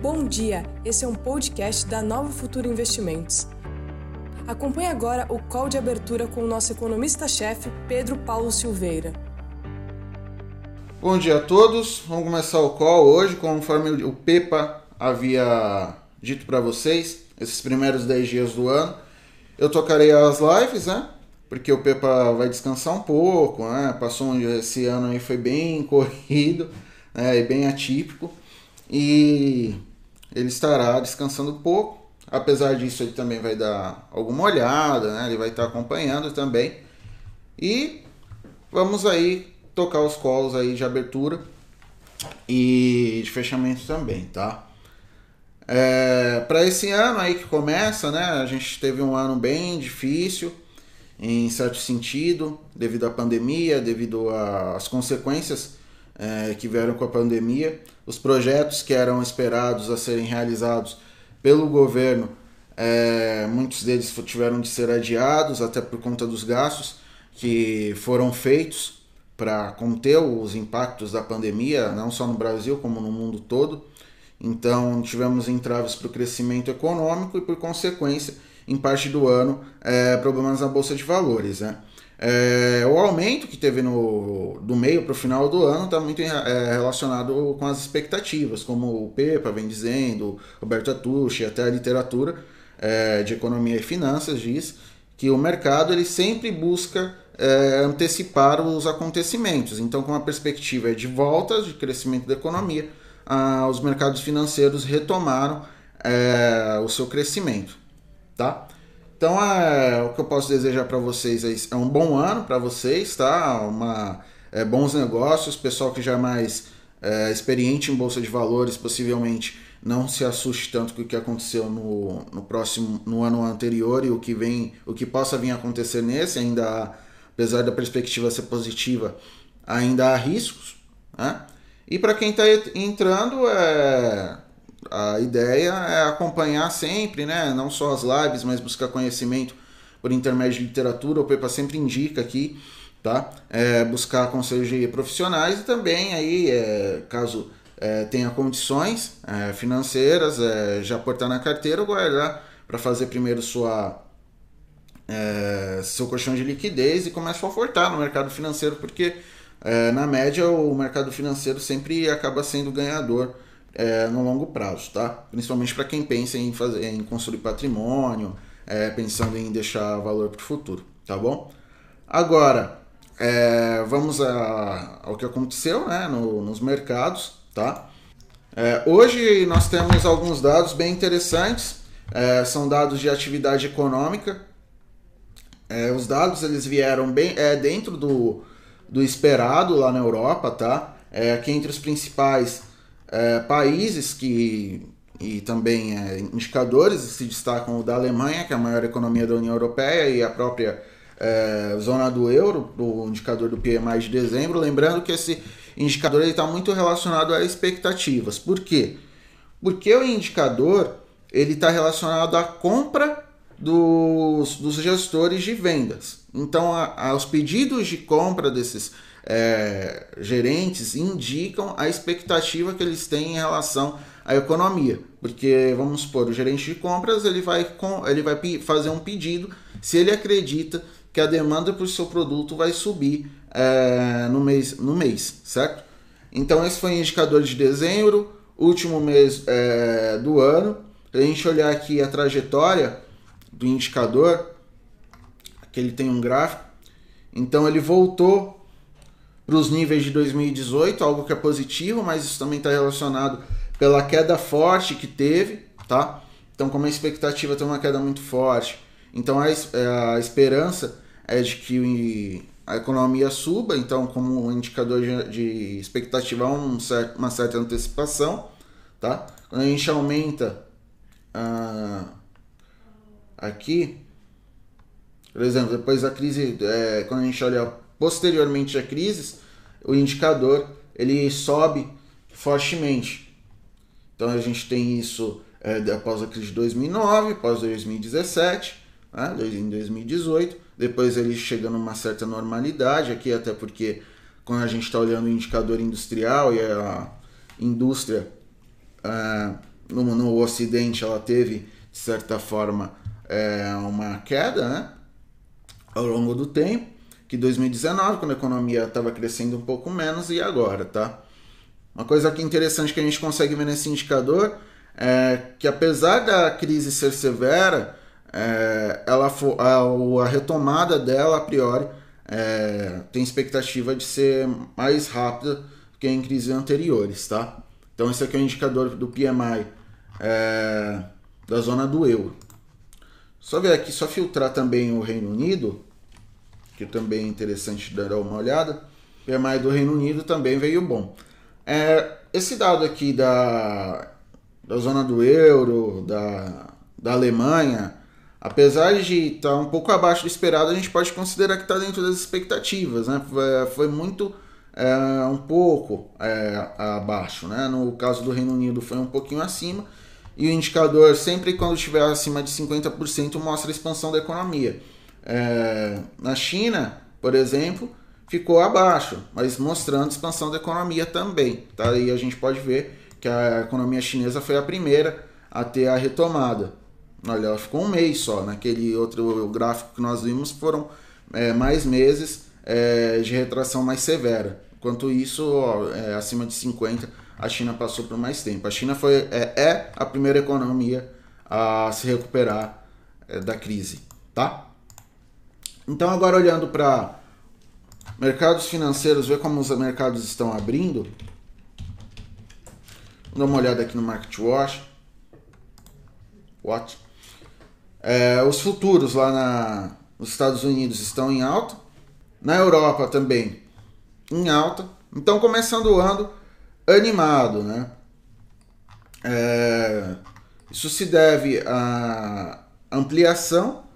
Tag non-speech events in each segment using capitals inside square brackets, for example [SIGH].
Bom dia, esse é um podcast da Nova Futuro Investimentos. Acompanhe agora o call de abertura com o nosso economista-chefe, Pedro Paulo Silveira. Bom dia a todos, vamos começar o call hoje, conforme o Pepa havia dito para vocês, esses primeiros 10 dias do ano. Eu tocarei as lives, né? Porque o Pepa vai descansar um pouco, né? Passou um, esse ano aí foi bem [LAUGHS] corrido, né? E bem atípico. E ele estará descansando um pouco. Apesar disso, ele também vai dar alguma olhada, né? Ele vai estar acompanhando também. E vamos aí tocar os calls aí de abertura e de fechamento também, tá? É, para esse ano aí que começa, né? A gente teve um ano bem difícil em certo sentido, devido à pandemia, devido às consequências é, que vieram com a pandemia. Os projetos que eram esperados a serem realizados pelo governo, é, muitos deles tiveram de ser adiados, até por conta dos gastos que foram feitos para conter os impactos da pandemia, não só no Brasil, como no mundo todo. Então, tivemos entraves para o crescimento econômico e, por consequência, em parte do ano, é, problemas na Bolsa de Valores. Né? É, o aumento que teve no, do meio para o final do ano está muito é, relacionado com as expectativas, como o Pepa vem dizendo, Roberto Atucci, até a literatura é, de economia e finanças diz que o mercado ele sempre busca é, antecipar os acontecimentos. Então, com a perspectiva de volta de crescimento da economia, ah, os mercados financeiros retomaram é, o seu crescimento, tá? Então, é, o que eu posso desejar para vocês é, é, um bom ano para vocês, tá? Uma, é, bons negócios, pessoal que já é mais é, experiente em bolsa de valores, possivelmente não se assuste tanto com o que aconteceu no, no próximo, no ano anterior e o que vem, o que possa vir a acontecer nesse, ainda apesar da perspectiva ser positiva, ainda há riscos, né? E para quem está entrando, é a ideia é acompanhar sempre, né? Não só as lives, mas buscar conhecimento por intermédio de literatura. O Pepa sempre indica aqui, tá? É, buscar conselhos de profissionais e também aí, é, caso é, tenha condições é, financeiras, é, já portar na carteira, guardar para fazer primeiro sua é, seu colchão de liquidez e começar a ofertar no mercado financeiro, porque na média o mercado financeiro sempre acaba sendo ganhador é, no longo prazo, tá? Principalmente para quem pensa em fazer, em construir patrimônio, é, pensando em deixar valor para o futuro, tá bom? Agora, é, vamos a, ao que aconteceu né, no, nos mercados, tá? É, hoje nós temos alguns dados bem interessantes, é, são dados de atividade econômica. É, os dados eles vieram bem é, dentro do, do esperado lá na Europa, tá? É, entre os principais é, países que e também é, indicadores se destacam o da Alemanha, que é a maior economia da União Europeia, e a própria é, zona do euro, o indicador do PMI de dezembro. Lembrando que esse indicador está muito relacionado a expectativas. Por quê? Porque o indicador ele está relacionado à compra dos, dos gestores de vendas. Então, a, a, os pedidos de compra desses é, gerentes indicam a expectativa que eles têm em relação à economia. Porque, vamos supor, o gerente de compras ele vai, com, ele vai fazer um pedido se ele acredita que a demanda por seu produto vai subir é, no, mês, no mês, certo? Então, esse foi o indicador de dezembro, último mês é, do ano. A gente olhar aqui a trajetória do indicador, que ele tem um gráfico, então ele voltou para os níveis de 2018, algo que é positivo, mas isso também está relacionado pela queda forte que teve, tá? Então, como a expectativa tem uma queda muito forte, então a, é, a esperança é de que a economia suba, então como um indicador de, de expectativa há um uma certa antecipação, tá? Quando a gente aumenta uh, aqui, por exemplo, depois da crise, é, quando a gente olha Posteriormente à crise, o indicador ele sobe fortemente. Então a gente tem isso é, após a crise de 2009, após 2017, né, em 2018, depois ele chega numa certa normalidade aqui, até porque quando a gente está olhando o indicador industrial e a indústria, é, no, no Ocidente ela teve, de certa forma, é, uma queda né, ao longo do tempo, que 2019, quando a economia estava crescendo um pouco menos, e agora, tá? Uma coisa que interessante que a gente consegue ver nesse indicador é que apesar da crise ser severa, é, ela a, a, retomada dela a priori é, tem expectativa de ser mais rápida que em crises anteriores, tá? Então esse aqui é o indicador do PMI é, da zona do euro. Só ver aqui, só filtrar também o Reino Unido, que também é interessante dar uma olhada. PMI do Reino Unido também veio bom. É, esse dado aqui da, da zona do euro, da, da Alemanha, apesar de estar um pouco abaixo do esperado, a gente pode considerar que está dentro das expectativas. Né? Foi, foi muito é, um pouco é, abaixo. Né? No caso do Reino Unido foi um pouquinho acima. E o indicador, sempre quando estiver acima de 50%, mostra a expansão da economia. É, na China, por exemplo, ficou abaixo, mas mostrando expansão da economia também. Tá? E a gente pode ver que a economia chinesa foi a primeira a ter a retomada. Olha, ela ficou um mês só. Naquele outro gráfico que nós vimos foram é, mais meses é, de retração mais severa. Enquanto isso, ó, é, acima de 50, a China passou por mais tempo. A China foi, é, é a primeira economia a se recuperar é, da crise, tá? Então agora olhando para mercados financeiros, ver como os mercados estão abrindo. Vou dar uma olhada aqui no Market Watch. Watch. É, os futuros lá na, nos Estados Unidos estão em alta. Na Europa também em alta. Então, começando o ano animado, né? É, isso se deve à ampliação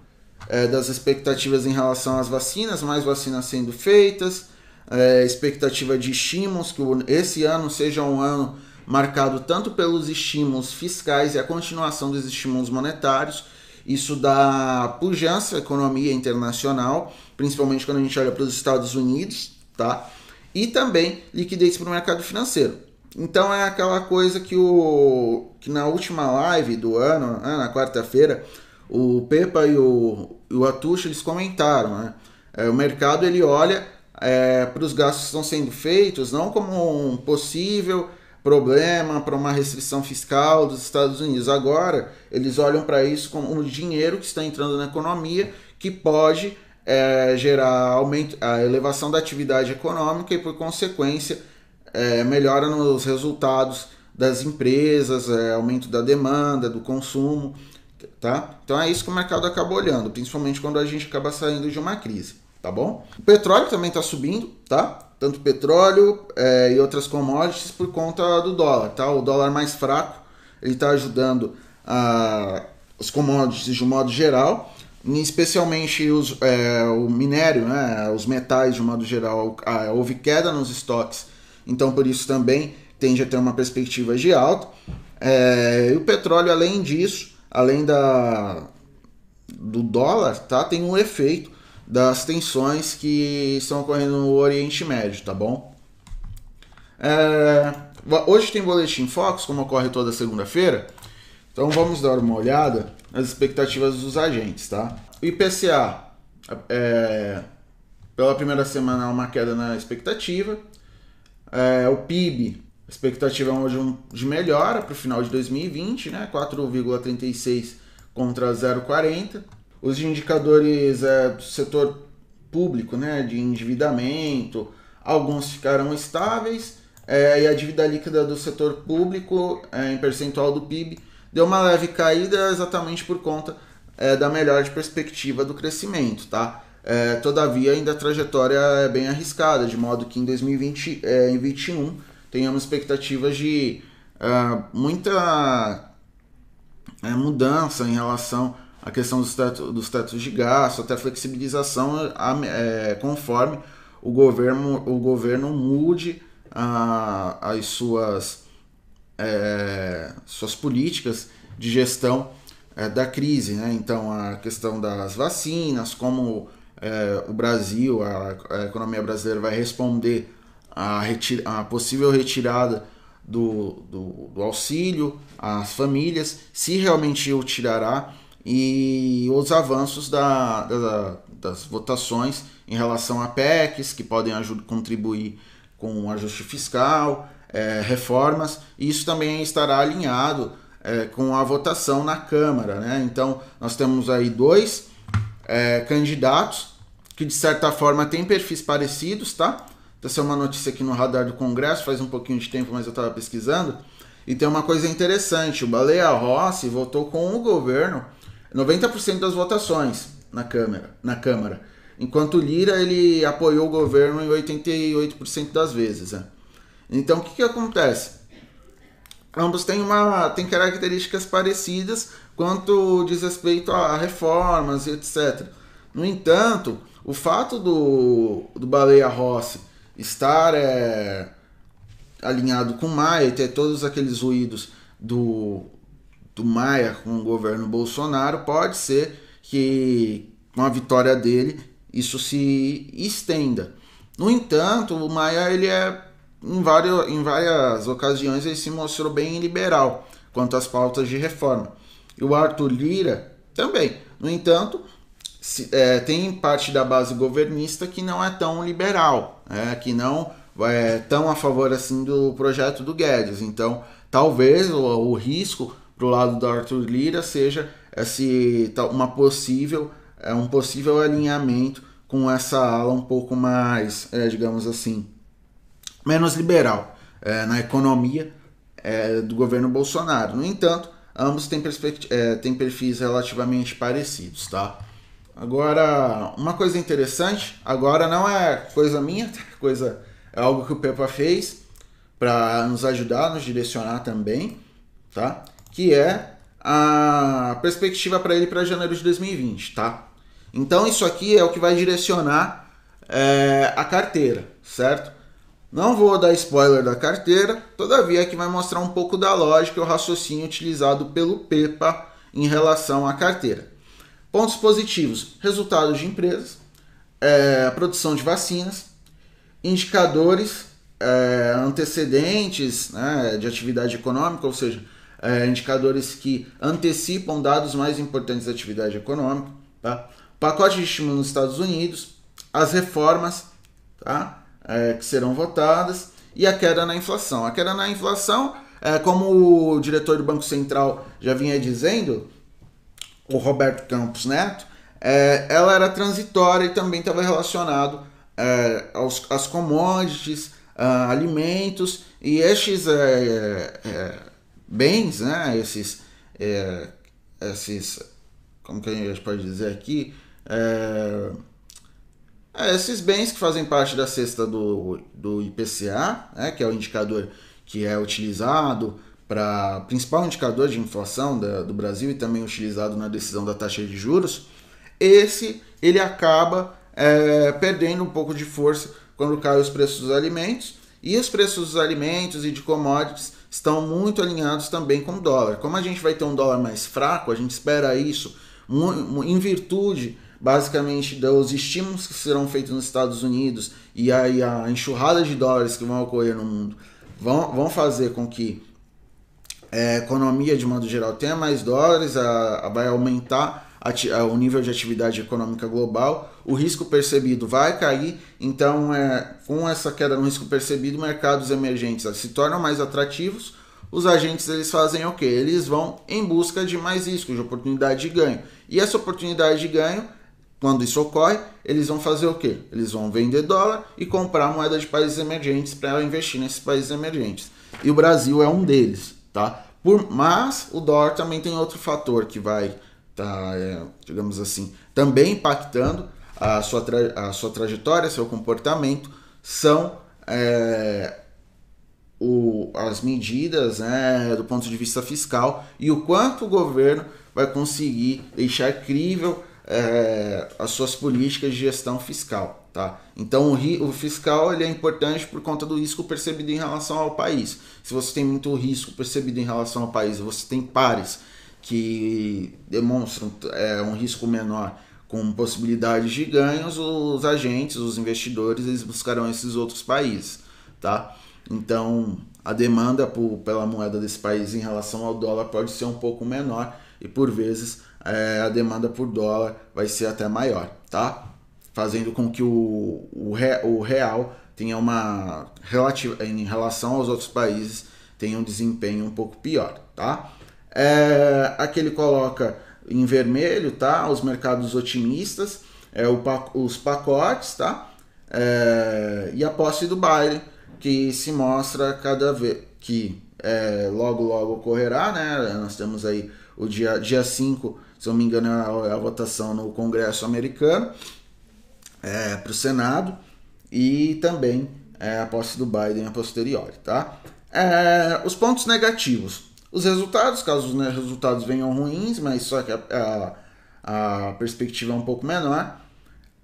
é, das expectativas em relação às vacinas, mais vacinas sendo feitas, é, expectativa de estímulos, que esse ano seja um ano marcado tanto pelos estímulos fiscais e a continuação dos estímulos monetários. Isso dá pujança à economia internacional, principalmente quando a gente olha para os Estados Unidos, tá? e também liquidez para o mercado financeiro. Então é aquela coisa que, o, que na última live do ano, né, na quarta-feira, o Pepa e o, o Atucho eles comentaram. Né? É, o mercado ele olha é, para os gastos que estão sendo feitos não como um possível problema para uma restrição fiscal dos Estados Unidos. Agora eles olham para isso como um dinheiro que está entrando na economia que pode é, gerar aumento, a elevação da atividade econômica e, por consequência, é, melhora nos resultados das empresas, é, aumento da demanda, do consumo, tá? Então é isso que o mercado acaba olhando, principalmente quando a gente acaba saindo de uma crise, tá bom? O petróleo também está subindo, tá? Tanto petróleo é, e outras commodities por conta do dólar, tá? O dólar mais fraco, ele está ajudando a, os commodities de um modo geral, especialmente os, é, o minério, né, os metais de um modo geral, ah, houve queda nos estoques, então por isso também tende a ter uma perspectiva de alta. É, e o petróleo, além disso, além da, do dólar, tá, tem um efeito das tensões que estão ocorrendo no Oriente Médio, tá bom? É, hoje tem boletim Fox, como ocorre toda segunda-feira, então vamos dar uma olhada nas expectativas dos agentes, tá? O IPCA, é, pela primeira semana, uma queda na expectativa. É, o PIB, expectativa é hoje de melhora para o final de 2020, né? 4,36 contra 0,40. Os indicadores é, do setor público, né? De endividamento, alguns ficaram estáveis. É, e a dívida líquida do setor público, é, em percentual do PIB, deu uma leve caída exatamente por conta é, da melhor de perspectiva do crescimento, tá? É, todavia, ainda a trajetória é bem arriscada, de modo que em 2020 é, em 2021 tenhamos expectativas de é, muita é, mudança em relação à questão dos, teto, dos tetos de gasto, até flexibilização é, conforme o governo, o governo mude a, as suas é, suas políticas de gestão da crise. Né? Então, a questão das vacinas, como o Brasil, a, a, economia brasileira vai responder à, a possível retirada do, do, do auxílio às famílias, se realmente o tirará e os avanços da, da, das votações em relação a PECs, que podem ajudar, contribuir com o ajuste fiscal, é, reformas, isso também estará alinhado é, com a votação na Câmara. Né? Então, nós temos aí dois é, candidatos que, de certa forma, têm perfis parecidos, tá? Essa é uma notícia aqui no radar do Congresso, faz um pouquinho de tempo, mas eu estava pesquisando. E tem uma coisa interessante: o Baleia Rossi votou com o governo 90% das votações na Câmara, na Câmara. Enquanto Lira ele apoiou o governo em 88% das vezes. Né? Então o que, que acontece? Ambos têm, uma, têm características parecidas quanto diz respeito a reformas e etc. No entanto, o fato do, do Baleia Rossi estar é, alinhado com Maia e ter todos aqueles ruídos do, do Maia com o governo Bolsonaro, pode ser que com a vitória dele isso se estenda. No entanto, o Maia ele é em, várias, em várias ocasiões ele se mostrou bem liberal quanto às pautas de reforma. E o Arthur Lira também. No entanto, se, é, tem parte da base governista que não é tão liberal, é, que não é tão a favor assim do projeto do Guedes. Então, talvez o, o risco para o lado do Arthur Lira seja esse, uma possível, é, um possível alinhamento com essa ala um pouco mais, é, digamos assim, menos liberal é, na economia é, do governo Bolsonaro. No entanto, ambos têm, é, têm perfis relativamente parecidos, tá? Agora, uma coisa interessante, agora não é coisa minha, coisa é algo que o Pepa fez para nos ajudar, nos direcionar também, tá? Que é a perspectiva para ele para janeiro de 2020, tá? Então isso aqui é o que vai direcionar é, a carteira, certo? Não vou dar spoiler da carteira, todavia é que vai mostrar um pouco da lógica e o raciocínio utilizado pelo PEPA em relação à carteira. Pontos positivos: resultados de empresas, é, produção de vacinas, indicadores é, antecedentes né, de atividade econômica, ou seja, é, indicadores que antecipam dados mais importantes da atividade econômica, tá? pacote de estímulo nos Estados Unidos, as reformas, tá? é, que serão votadas e a queda na inflação. A queda na inflação, é, como o diretor do Banco Central já vinha dizendo, o Roberto Campos Neto, é, ela era transitória e também estava relacionado é, aos, às commodities, a, alimentos e estes é, é, bens, né, esses, é, esses, como que a gente pode dizer aqui, é, é, esses bens que fazem parte da cesta do, do IPCA, né, que é o indicador que é utilizado para principal indicador de inflação da, do Brasil e também utilizado na decisão da taxa de juros, esse ele acaba é, perdendo um pouco de força quando caem os preços dos alimentos e os preços dos alimentos e de commodities estão muito alinhados também com o dólar. Como a gente vai ter um dólar mais fraco, a gente espera isso em virtude basicamente dos estímulos que serão feitos nos Estados Unidos e aí a enxurrada de dólares que vão ocorrer no mundo vão, vão fazer com que é, economia de modo geral tenha mais dólares, a, a vai aumentar a, o nível de atividade econômica global, o risco percebido vai cair, então é, com essa queda no risco percebido, mercados emergentes se tornam mais atrativos, os agentes eles fazem o que? Eles vão em busca de mais risco, de oportunidade de ganho. E essa oportunidade de ganho quando isso ocorre, eles vão fazer o quê? Eles vão vender dólar e comprar moeda de países emergentes para investir nesses países emergentes. E o Brasil é um deles, tá? Por, mas o dólar também tem outro fator que vai tá, é, digamos assim, também impactando a sua, tra a sua trajetória, seu comportamento, são é, o, as medidas né, do ponto de vista fiscal e o quanto o governo vai conseguir deixar crível é, as suas políticas de gestão fiscal. Tá? Então o, o, fiscal ele é importante por conta do risco percebido em relação ao país. Se você tem muito risco percebido em relação ao país, você tem pares que demonstram é, um risco menor com possibilidades de ganhos, os agentes, os investidores, eles buscarão esses outros países, tá? Então, a demanda por, pela moeda desse país em relação ao dólar pode ser um pouco menor e por vezes é, a demanda por dólar vai ser até maior, tá? Fazendo com que o, o, re, o real tenha uma relativa em relação aos outros países tenha um desempenho um pouco pior, tá? É, aqui ele coloca em vermelho, tá? Os mercados otimistas, é, o, os pacotes, tá? É, e a posse do baile, que se mostra cada vez que é, logo logo ocorrerá, né? Nós temos aí o dia, dia 5, se não me engano, é a, a votação no Congresso americano é, para o Senado e também é, a posse do Biden a posteriori, tá? É, os pontos negativos. Os resultados, caso os resultados venham ruins, mas só que a, a, a perspectiva é um pouco menor.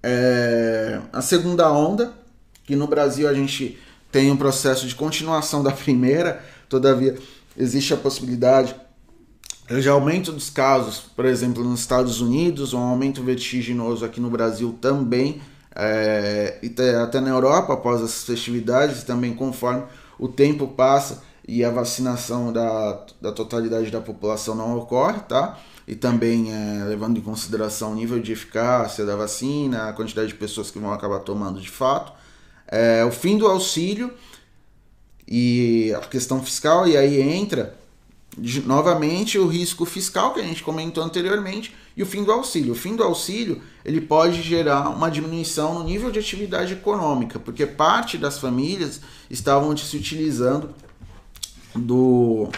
É, a segunda onda, que no Brasil a gente tem um processo de continuação da [LAUGHS] primeira, todavia existe a possibilidade de aumento dos casos, por exemplo, nos Estados Unidos, um aumento vertiginoso aqui no Brasil também, é, até na Europa após as festividades, também conforme o tempo passa e a vacinação da, da totalidade da população não ocorre, tá? E também é, levando em consideração o nível de eficácia da vacina, a quantidade de pessoas que vão acabar tomando de fato. É, o fim do auxílio e a questão fiscal, e aí entra novamente o risco fiscal que a gente comentou anteriormente e o fim do auxílio. O fim do auxílio ele pode gerar uma diminuição no nível de atividade econômica, porque parte das famílias estavam se utilizando do,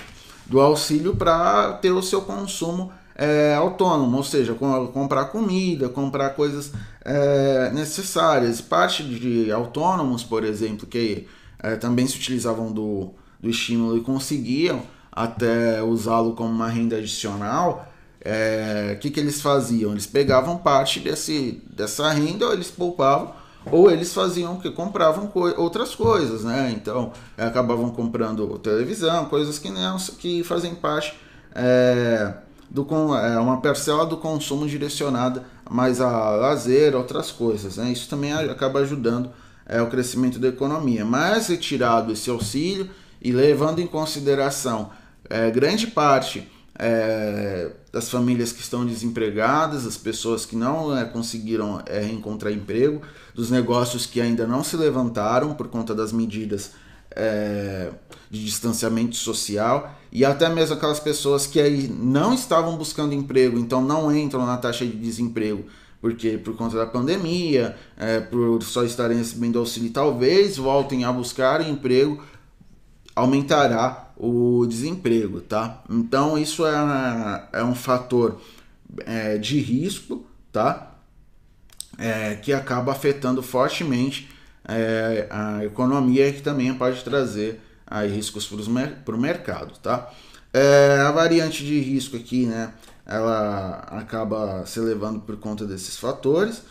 do auxílio para ter o seu consumo é, autônomo, ou seja, comprar comida, comprar coisas é, necessárias. Parte de autônomos, por exemplo, que é, também se utilizavam do, do estímulo e conseguiam até usá-lo como uma renda adicional, o é, que, que eles faziam? Eles pegavam parte desse, dessa renda, ou eles poupavam, ou eles faziam que compravam co outras coisas, né? Então acabavam comprando televisão, coisas que não que fazem parte é, do é, uma parcela do consumo direcionada mais a lazer, outras coisas, né? Isso também acaba ajudando é, o crescimento da economia. Mas retirado esse auxílio e levando em consideração é, grande parte é, das famílias que estão desempregadas, as pessoas que não é, conseguiram é, encontrar emprego, dos negócios que ainda não se levantaram por conta das medidas é, de distanciamento social e até mesmo aquelas pessoas que aí não estavam buscando emprego, então não entram na taxa de desemprego porque por conta da pandemia, é, por só estarem recebendo auxílio, talvez voltem a buscar emprego, aumentará o desemprego, tá? Então isso é, é um fator é, de risco, tá? É, que acaba afetando fortemente é, a economia e que também pode trazer aí, riscos para o mercado, tá? É, a variante de risco aqui, né? Ela acaba se elevando por conta desses fatores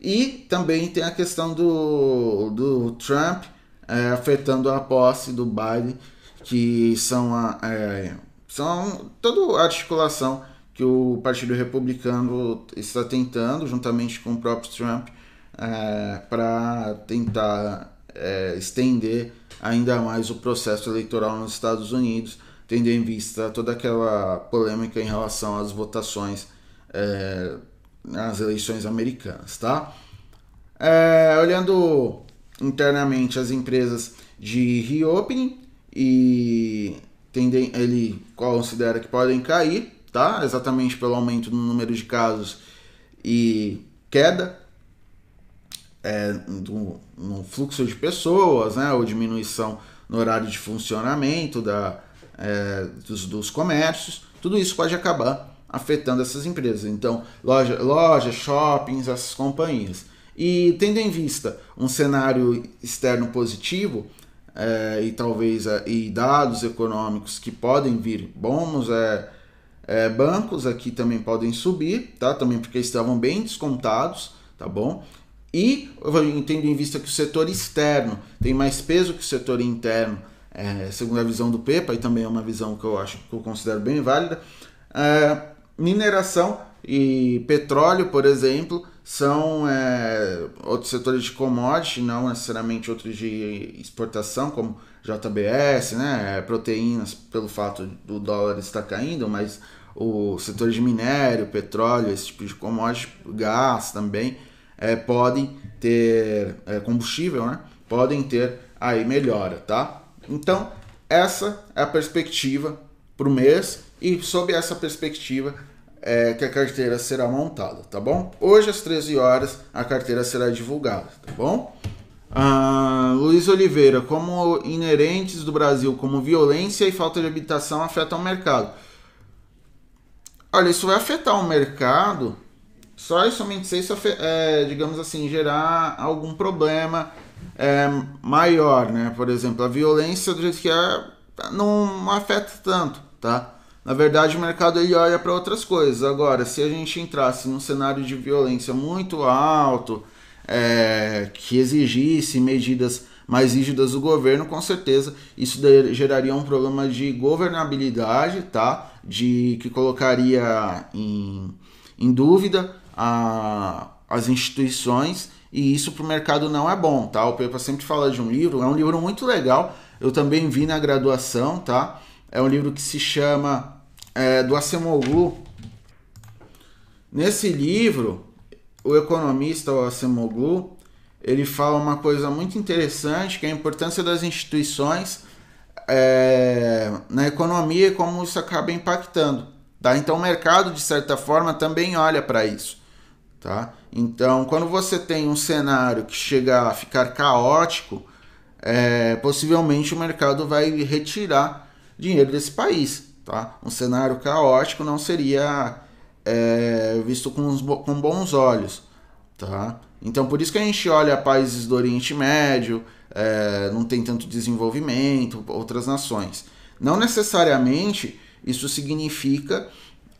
e também tem a questão do, do Trump é, afetando a posse do Biden que são a, é, são toda a articulação que o Partido Republicano está tentando, juntamente com o próprio Trump, é, para tentar é, estender ainda mais o processo eleitoral nos Estados Unidos, tendo em vista toda aquela polêmica em relação às votações é, nas eleições americanas, tá? É, olhando internamente as empresas de reopening, e tendem, ele considera que podem cair, tá? Exatamente pelo aumento no número de casos e queda é, do, no fluxo de pessoas, né? Ou diminuição no horário de funcionamento da, é, dos, dos comércios. Tudo isso pode acabar afetando essas empresas. Então, loja, loja, shoppings, essas companhias. E tendo em vista um cenário externo positivo, é, e talvez é, e dados econômicos que podem vir bons, é, é, bancos aqui também podem subir, tá? Também porque estavam bem descontados, tá bom? E tendo em vista que o setor externo tem mais peso que o setor interno, é, segundo a visão do PEPA, e também é uma visão que eu acho que eu considero bem válida, é, mineração e petróleo, por exemplo, são é, outros setores de commodity, não necessariamente outros de exportação, como JBS, né, proteínas pelo fato do dólar estar caindo, mas o setor de minério, petróleo, esse tipo de commodity, gás também, é, podem ter é, combustível, né, podem ter aí melhora, tá? Então, essa é a perspectiva para o mês e sob essa perspectiva é, que a carteira será montada, tá bom? Hoje às 13 horas a carteira será divulgada, tá bom? Ah, Luiz Oliveira, como inerentes do Brasil, como violência e falta de habitação afetam o mercado. Olha, isso vai afetar o mercado só e somente se isso, é, digamos assim, gerar algum problema é, maior, né? Por exemplo, a violência do jeito que é não afeta tanto, tá? Na verdade, o mercado ele olha para outras coisas. Agora, se a gente entrasse num cenário de violência muito alto, é, que exigisse medidas mais rígidas do governo, com certeza isso geraria um problema de governabilidade, tá? De que colocaria em, em dúvida a, as instituições e isso para o mercado não é bom, tá? O Pepa sempre fala de um livro, é um livro muito legal. Eu também vi na graduação, tá? É um livro que se chama é, do Acemoglu. Nesse livro, o economista o Acemoglu, ele fala uma coisa muito interessante, que é a importância das instituições é, na economia e como isso acaba impactando. Tá? Então o mercado, de certa forma, também olha para isso. Tá? Então, quando você tem um cenário que chega a ficar caótico, é, possivelmente o mercado vai retirar dinheiro desse país. Tá? Um cenário caótico não seria é, visto com, uns, com bons olhos. Tá? Então, por isso que a gente olha países do Oriente Médio, é, não tem tanto desenvolvimento, outras nações. Não necessariamente isso significa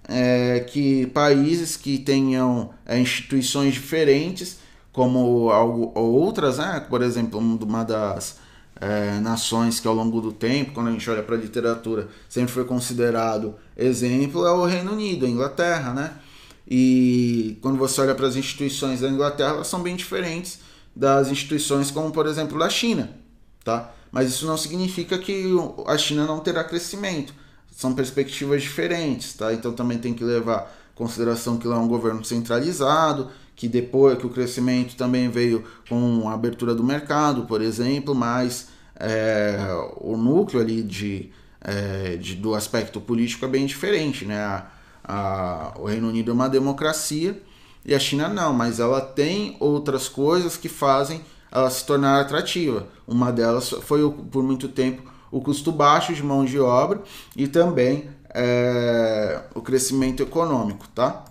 é, que países que tenham é, instituições diferentes, como algo, outras, né? por exemplo, uma das é, nações que ao longo do tempo, quando a gente olha para a literatura, sempre foi considerado exemplo, é o Reino Unido, a Inglaterra, né? E quando você olha para as instituições da Inglaterra, elas são bem diferentes das instituições como, por exemplo, da China, tá? Mas isso não significa que a China não terá crescimento. São perspectivas diferentes, tá? Então também tem que levar em consideração que lá é um governo centralizado, que depois que o crescimento também veio com a abertura do mercado, por exemplo, mas é, o núcleo ali de, é, de, do aspecto político é bem diferente, né? A, a, o Reino Unido é uma democracia e a China não, mas ela tem outras coisas que fazem ela se tornar atrativa. Uma delas foi por muito tempo o custo baixo de mão de obra e também é, o crescimento econômico, tá?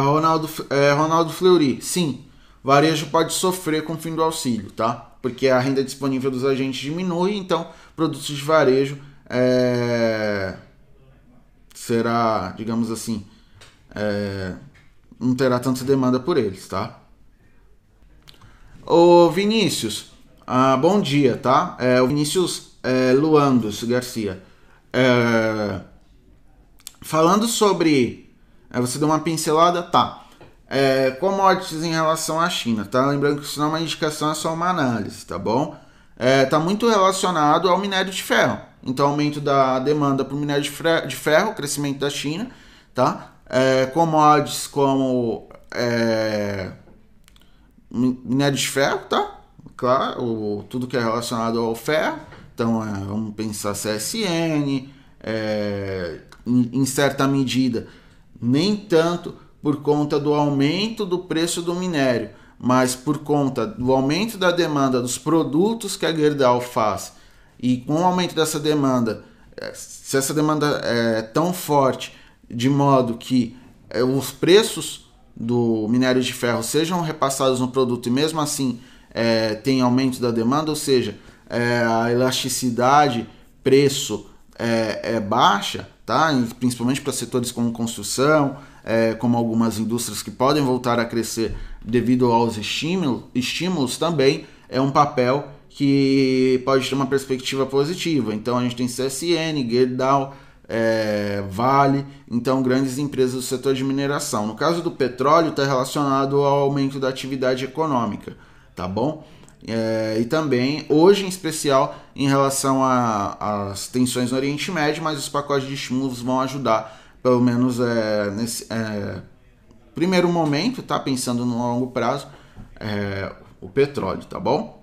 Ronaldo, é, Ronaldo Fleury, sim, varejo pode sofrer com o fim do auxílio, tá? Porque a renda disponível dos agentes diminui, então produtos de varejo é, será, digamos assim, é, não terá tanta demanda por eles, tá? Ô Vinícius, ah, bom dia, tá? É, o Vinícius é, Luandos Garcia. É, falando sobre Aí você deu uma pincelada, tá. É, commodities em relação à China, tá? Lembrando que isso não é uma indicação, é só uma análise, tá bom? É, tá muito relacionado ao minério de ferro. Então, aumento da demanda por minério de ferro, crescimento da China, tá? É, commodities como é, minério de ferro, tá? Claro, tudo que é relacionado ao ferro. Então, é, vamos pensar CSN, é, em, em certa medida nem tanto por conta do aumento do preço do minério, mas por conta do aumento da demanda dos produtos que a Gerdau faz. E com o aumento dessa demanda, eh, se essa demanda é tão forte de modo que eh, os preços do minério de ferro sejam repassados no produto e mesmo assim é, tem aumento da demanda, ou seja, é, a elasticidade preço é, é baixa, tá? principalmente para setores como construção, é, como algumas indústrias que podem voltar a crescer devido aos estímulos, estímulos também é um papel que pode ter uma perspectiva positiva. Então a gente tem CSN, Gerdau, é, Vale, então grandes empresas do setor de mineração. No caso do petróleo, está relacionado ao aumento da atividade econômica, tá bom? É, e também, hoje em especial, em relação às tensões no Oriente Médio, mas os pacotes de estímulos vão ajudar, pelo menos é, nesse é, primeiro momento, tá? Pensando no longo prazo, é, o petróleo, tá bom?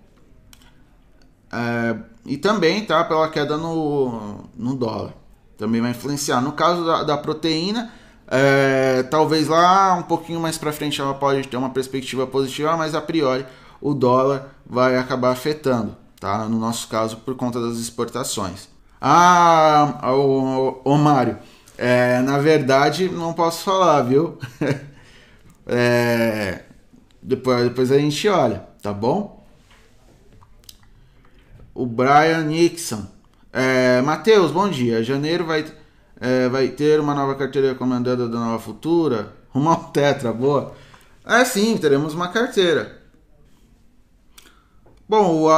É, e também, tá? Pela queda no, no dólar, também vai influenciar. No caso da, da proteína, é, talvez lá um pouquinho mais para frente ela pode ter uma perspectiva positiva, mas a priori o dólar vai acabar afetando, tá? No nosso caso, por conta das exportações. Ah, o, o Mário, é, na verdade não posso falar, viu? [LAUGHS] é, depois, depois a gente olha, tá bom? O Brian Nixon. É, Matheus, bom dia. Janeiro vai, é, vai ter uma nova carteira recomendada da Nova Futura. Uma tetra, boa. É sim, teremos uma carteira. Bom, o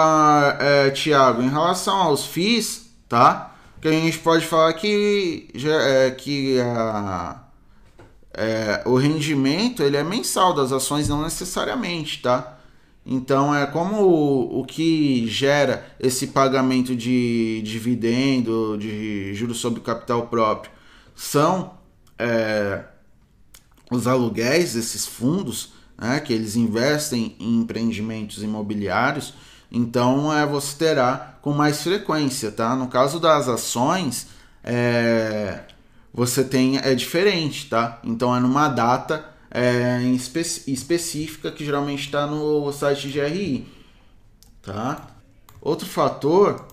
é, Tiago, em relação aos FIIs, tá? Que a gente pode falar que, é, que a, é, o rendimento ele é mensal das ações, não necessariamente, tá? Então é como o, o que gera esse pagamento de dividendo, de juros sobre capital próprio, são é, os aluguéis desses fundos né, que eles investem em empreendimentos imobiliários, então é, você terá com mais frequência, tá? No caso das ações, é, você tem é diferente, tá? Então é numa data é, espe específica que geralmente está no site de GRI, tá? Outro fator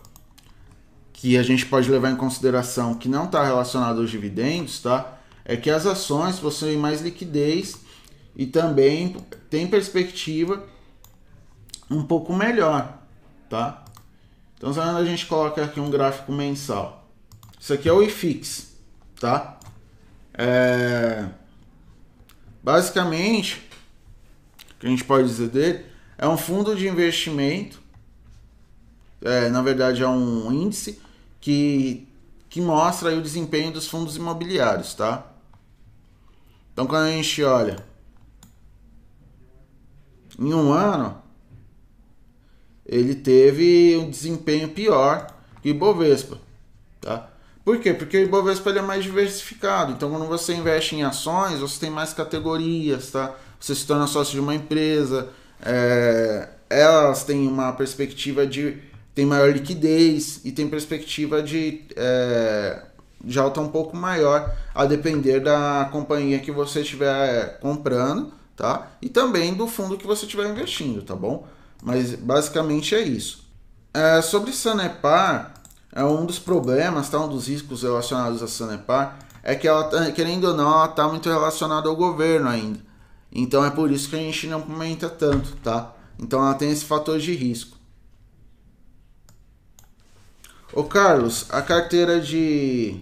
que a gente pode levar em consideração que não está relacionado aos dividendos, tá? É que as ações possuem mais liquidez e também tem perspectiva um pouco melhor, tá? Então, a gente coloca aqui um gráfico mensal. Isso aqui é o IFIX, tá? É... Basicamente, o que a gente pode dizer dele é um fundo de investimento, é, na verdade é um índice que, que mostra o desempenho dos fundos imobiliários, tá? Então, quando a gente olha em um ano, ele teve um desempenho pior que o Ibovespa, tá? Por quê? Porque o Ibovespa ele é mais diversificado. Então, quando você investe em ações, você tem mais categorias, tá? Você se torna sócio de uma empresa, é, elas têm uma perspectiva de tem maior liquidez e tem perspectiva de é, de alta um pouco maior, a depender da companhia que você estiver comprando tá? E também do fundo que você estiver investindo, tá bom? Mas basicamente é isso. É, sobre Sanepar, é um dos problemas, tá? Um dos riscos relacionados a Sanepar é que ela, tá, querendo ou não, ela está muito relacionada ao governo ainda. Então é por isso que a gente não comenta tanto, tá? Então ela tem esse fator de risco. Ô Carlos, a carteira de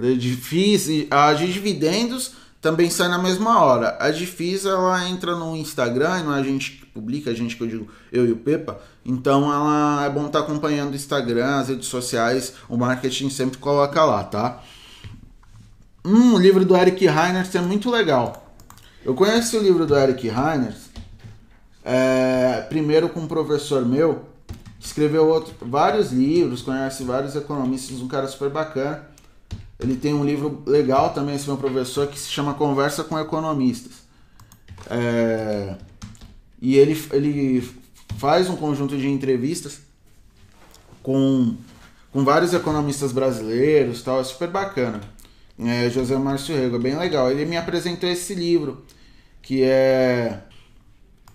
de FIIs, a de dividendos também sai na mesma hora. A Difis ela entra no Instagram, não é a gente que publica, a gente que eu digo, eu e o Pepa. Então ela é bom estar tá acompanhando o Instagram, as redes sociais, o marketing sempre coloca lá, tá? Hum, o livro do Eric Reiners é muito legal. Eu conheci o livro do Eric Reiners é, primeiro com um professor meu, que escreveu outro, vários livros, conhece vários economistas, um cara super bacana. Ele tem um livro legal também, esse meu professor, que se chama Conversa com Economistas. É... E ele, ele faz um conjunto de entrevistas com, com vários economistas brasileiros tal, é super bacana. É, José Márcio Rego, é bem legal. Ele me apresentou esse livro, que é...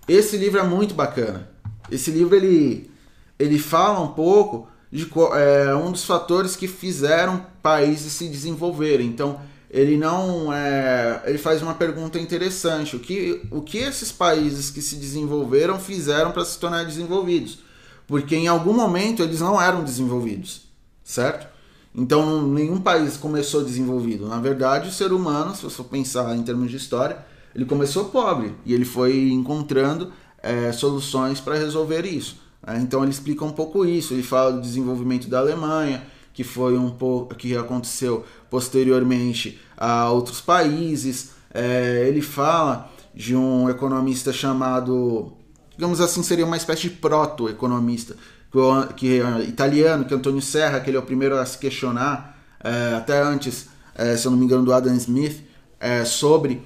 Esse livro é muito bacana. Esse livro, ele, ele fala um pouco de é, um dos fatores que fizeram países se desenvolverem. Então, ele não é, ele faz uma pergunta interessante: o que, o que esses países que se desenvolveram fizeram para se tornar desenvolvidos? Porque em algum momento eles não eram desenvolvidos, certo? Então, nenhum país começou desenvolvido. Na verdade, o ser humano, se você pensar em termos de história, ele começou pobre e ele foi encontrando é, soluções para resolver isso. É, então ele explica um pouco isso. Ele fala do desenvolvimento da Alemanha, que foi um pouco que aconteceu posteriormente a outros países. É, ele fala de um economista chamado digamos assim, seria uma espécie de proto-economista, que, é italiano, que é Antônio Serra, que ele é o primeiro a se questionar, é, até antes, é, se eu não me engano, do Adam Smith, é, sobre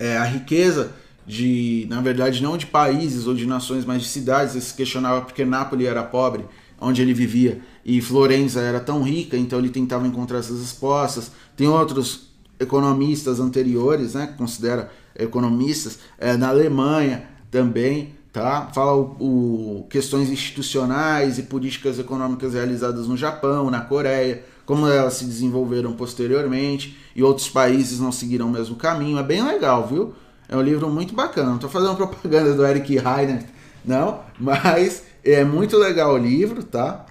é, a riqueza de, na verdade, não de países ou de nações, mas de cidades. Ele se questionava porque Nápoles era pobre, onde ele vivia, e Florença era tão rica, então ele tentava encontrar essas respostas. Tem outros economistas anteriores, né, que considera economistas, é, na Alemanha também, tá? Fala o, o, questões institucionais e políticas econômicas realizadas no Japão, na Coreia, como elas se desenvolveram posteriormente e outros países não seguiram o mesmo caminho. É bem legal, viu? É um livro muito bacana. Não estou fazendo [LAUGHS] propaganda do Eric Heiner, não, mas é muito legal o livro, tá?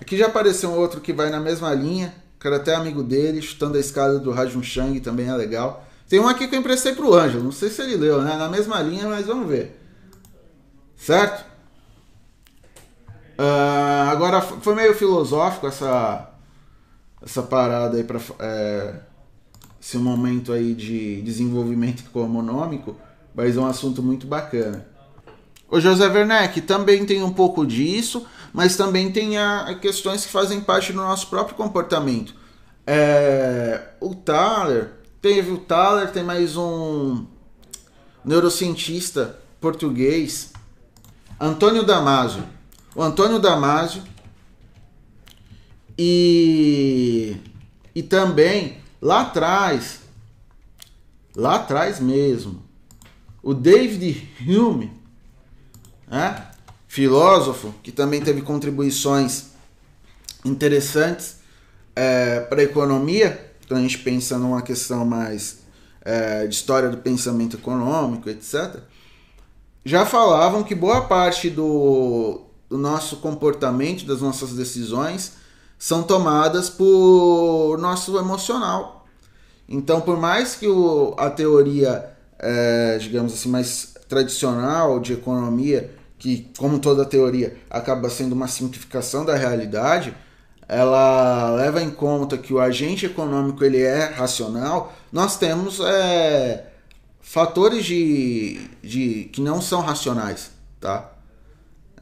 Aqui já apareceu um outro que vai na mesma linha, cara até amigo dele, chutando a escada do Rajun Shang, também é legal. Tem um aqui que eu emprestei pro Ângelo, não sei se ele leu, né? Na mesma linha, mas vamos ver. Certo? Uh, agora foi meio filosófico essa essa parada aí para é, esse momento aí de desenvolvimento [LAUGHS] econômico, mas é um assunto muito bacana. O José Werneck também tem um pouco disso, mas também tem a, a questões que fazem parte do nosso próprio comportamento. É, o Thaler, teve o Thaler, tem mais um neurocientista português, Antônio Damasio. O Antônio Damasio e, e também lá atrás, lá atrás mesmo, o David Hume, né? filósofo que também teve contribuições interessantes é, para a economia, quando a gente pensa numa questão mais é, de história do pensamento econômico, etc., já falavam que boa parte do, do nosso comportamento, das nossas decisões, são tomadas por nosso emocional. Então, por mais que o, a teoria, é, digamos assim, mais tradicional de economia, que, como toda teoria, acaba sendo uma simplificação da realidade, ela leva em conta que o agente econômico ele é racional, nós temos é, fatores de, de, que não são racionais, tá?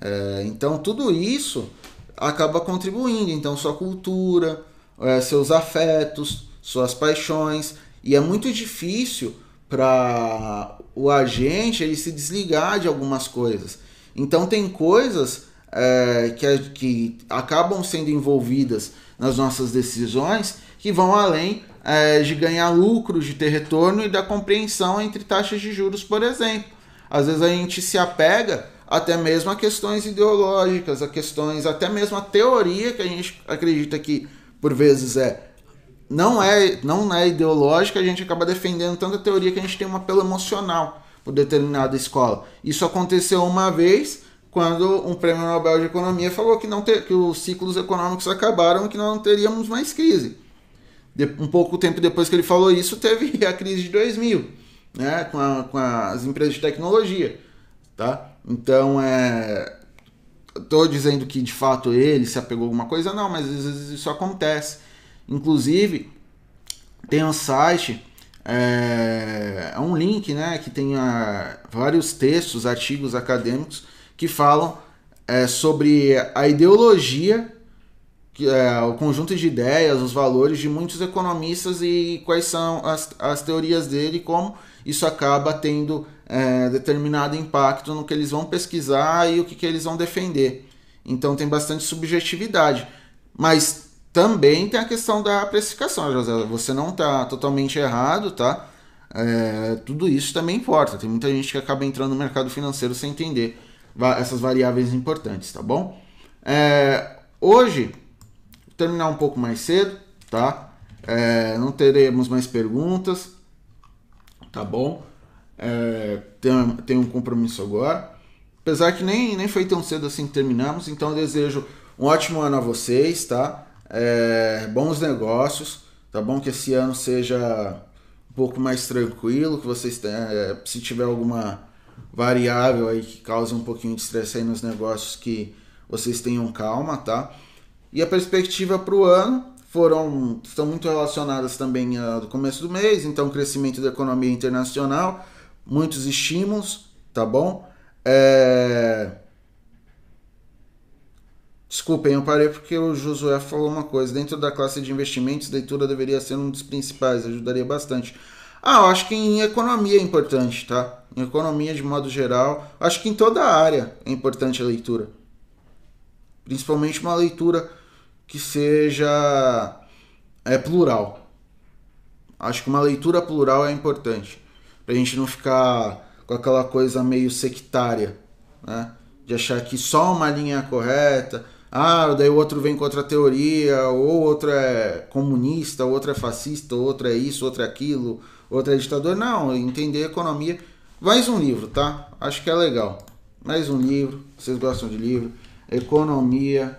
É, então, tudo isso acaba contribuindo. Então, sua cultura, é, seus afetos, suas paixões. E é muito difícil para o agente ele se desligar de algumas coisas. Então, tem coisas é, que, que acabam sendo envolvidas nas nossas decisões que vão além é, de ganhar lucro, de ter retorno e da compreensão entre taxas de juros, por exemplo. Às vezes a gente se apega até mesmo a questões ideológicas, a questões, até mesmo a teoria que a gente acredita que por vezes é não é não é ideológica, a gente acaba defendendo tanta teoria que a gente tem um apelo emocional por determinada escola. Isso aconteceu uma vez quando um prêmio Nobel de Economia falou que não ter, que os ciclos econômicos acabaram e que não teríamos mais crise. De, um pouco tempo depois que ele falou isso, teve [LAUGHS] a crise de 2000, né, com, a, com as empresas de tecnologia, tá? Então, é. Estou dizendo que de fato ele se apegou a alguma coisa, não, mas às vezes isso acontece. Inclusive, tem um site, é, é um link, né, que tem a, vários textos, artigos acadêmicos que falam é, sobre a ideologia, que é, o conjunto de ideias, os valores de muitos economistas e quais são as, as teorias dele, como isso acaba tendo é, determinado impacto no que eles vão pesquisar e o que, que eles vão defender. Então tem bastante subjetividade. Mas também tem a questão da precificação, José. Você não está totalmente errado, tá? É, tudo isso também importa. Tem muita gente que acaba entrando no mercado financeiro sem entender essas variáveis importantes, tá bom? É, hoje, terminar um pouco mais cedo, tá? É, não teremos mais perguntas, tá bom? é, tem, tem um compromisso agora. Apesar que nem, nem foi tão cedo assim que terminamos, então desejo um ótimo ano a vocês, tá? É, bons negócios, tá bom? Que esse ano seja um pouco mais tranquilo, que vocês tenham, é, se tiver alguma variável aí que cause um pouquinho de estresse aí nos negócios, que vocês tenham calma, tá? E a perspectiva para o ano foram estão muito relacionadas também ao começo do mês, então crescimento da economia internacional, muitos estímulos, tá bom? É... Desculpem, eu parei porque o Josué falou uma coisa. Dentro da classe de investimentos, leitura deveria ser um dos principais, ajudaria bastante. Ah, eu acho que em economia é importante, tá? Em economia, de modo geral, acho que em toda a área é importante a leitura. Principalmente uma leitura que seja é, plural. Acho que uma leitura plural é importante. Pra gente não ficar com aquela coisa meio sectária, né? De achar que só uma linha é correta ah, daí o outro vem com outra teoria, ou outro é comunista, outro é fascista, outro é isso, outro é aquilo, outro é ditador. Não, entender economia. Mais um livro, tá? Acho que é legal. Mais um livro, vocês gostam de livro. Economia,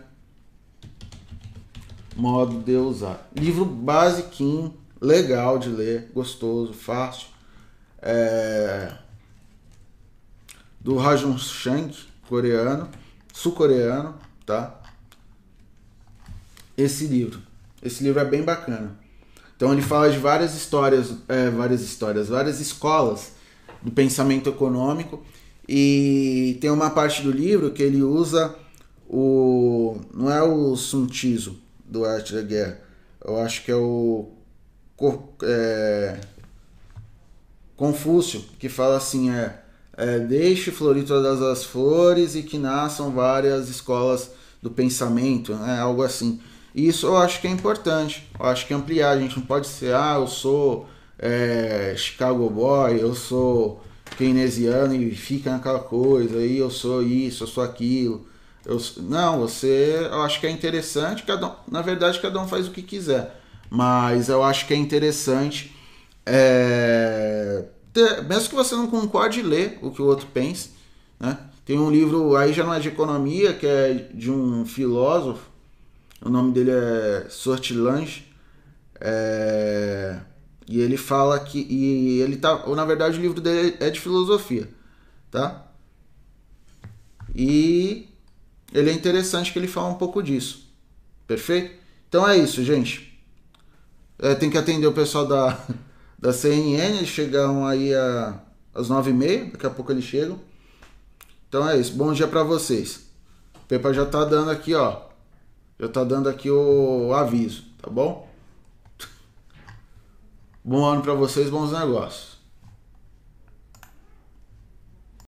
modo de usar. Livro basiquinho, legal de ler, gostoso, fácil. É... Do Rajun Shank, coreano, sul-coreano, tá? esse livro. Esse livro é bem bacana. Então ele fala de várias histórias, é, várias histórias, várias escolas do pensamento econômico e tem uma parte do livro que ele usa o não é o Sun Tzu do Arte da Guerra, eu acho que é o é, Confúcio que fala assim é, é deixe florir todas as flores e que nasçam várias escolas do pensamento, né? algo assim. Isso eu acho que é importante. Eu acho que ampliar. A gente não pode ser, ah, eu sou é, Chicago Boy, eu sou keynesiano e fica naquela coisa, aí eu sou isso, eu sou aquilo. Eu, não, você, eu acho que é interessante, cada um, na verdade cada um faz o que quiser, mas eu acho que é interessante, é, ter, mesmo que você não concorde ler o que o outro pensa, né? Tem um livro, aí já não é de economia, que é de um filósofo, o nome dele é Sortilange. É... E ele fala que. E ele tá. Ou, na verdade, o livro dele é de filosofia. Tá? E ele é interessante que ele fala um pouco disso. Perfeito? Então é isso, gente. É, tem que atender o pessoal da, [LAUGHS] da CNN. Eles chegam aí a, às nove e meia. Daqui a pouco eles chegam. Então é isso. Bom dia para vocês. O Pepa já tá dando aqui, ó já tá dando aqui o aviso, tá bom? [LAUGHS] Bom ano para vocês, bons negócios.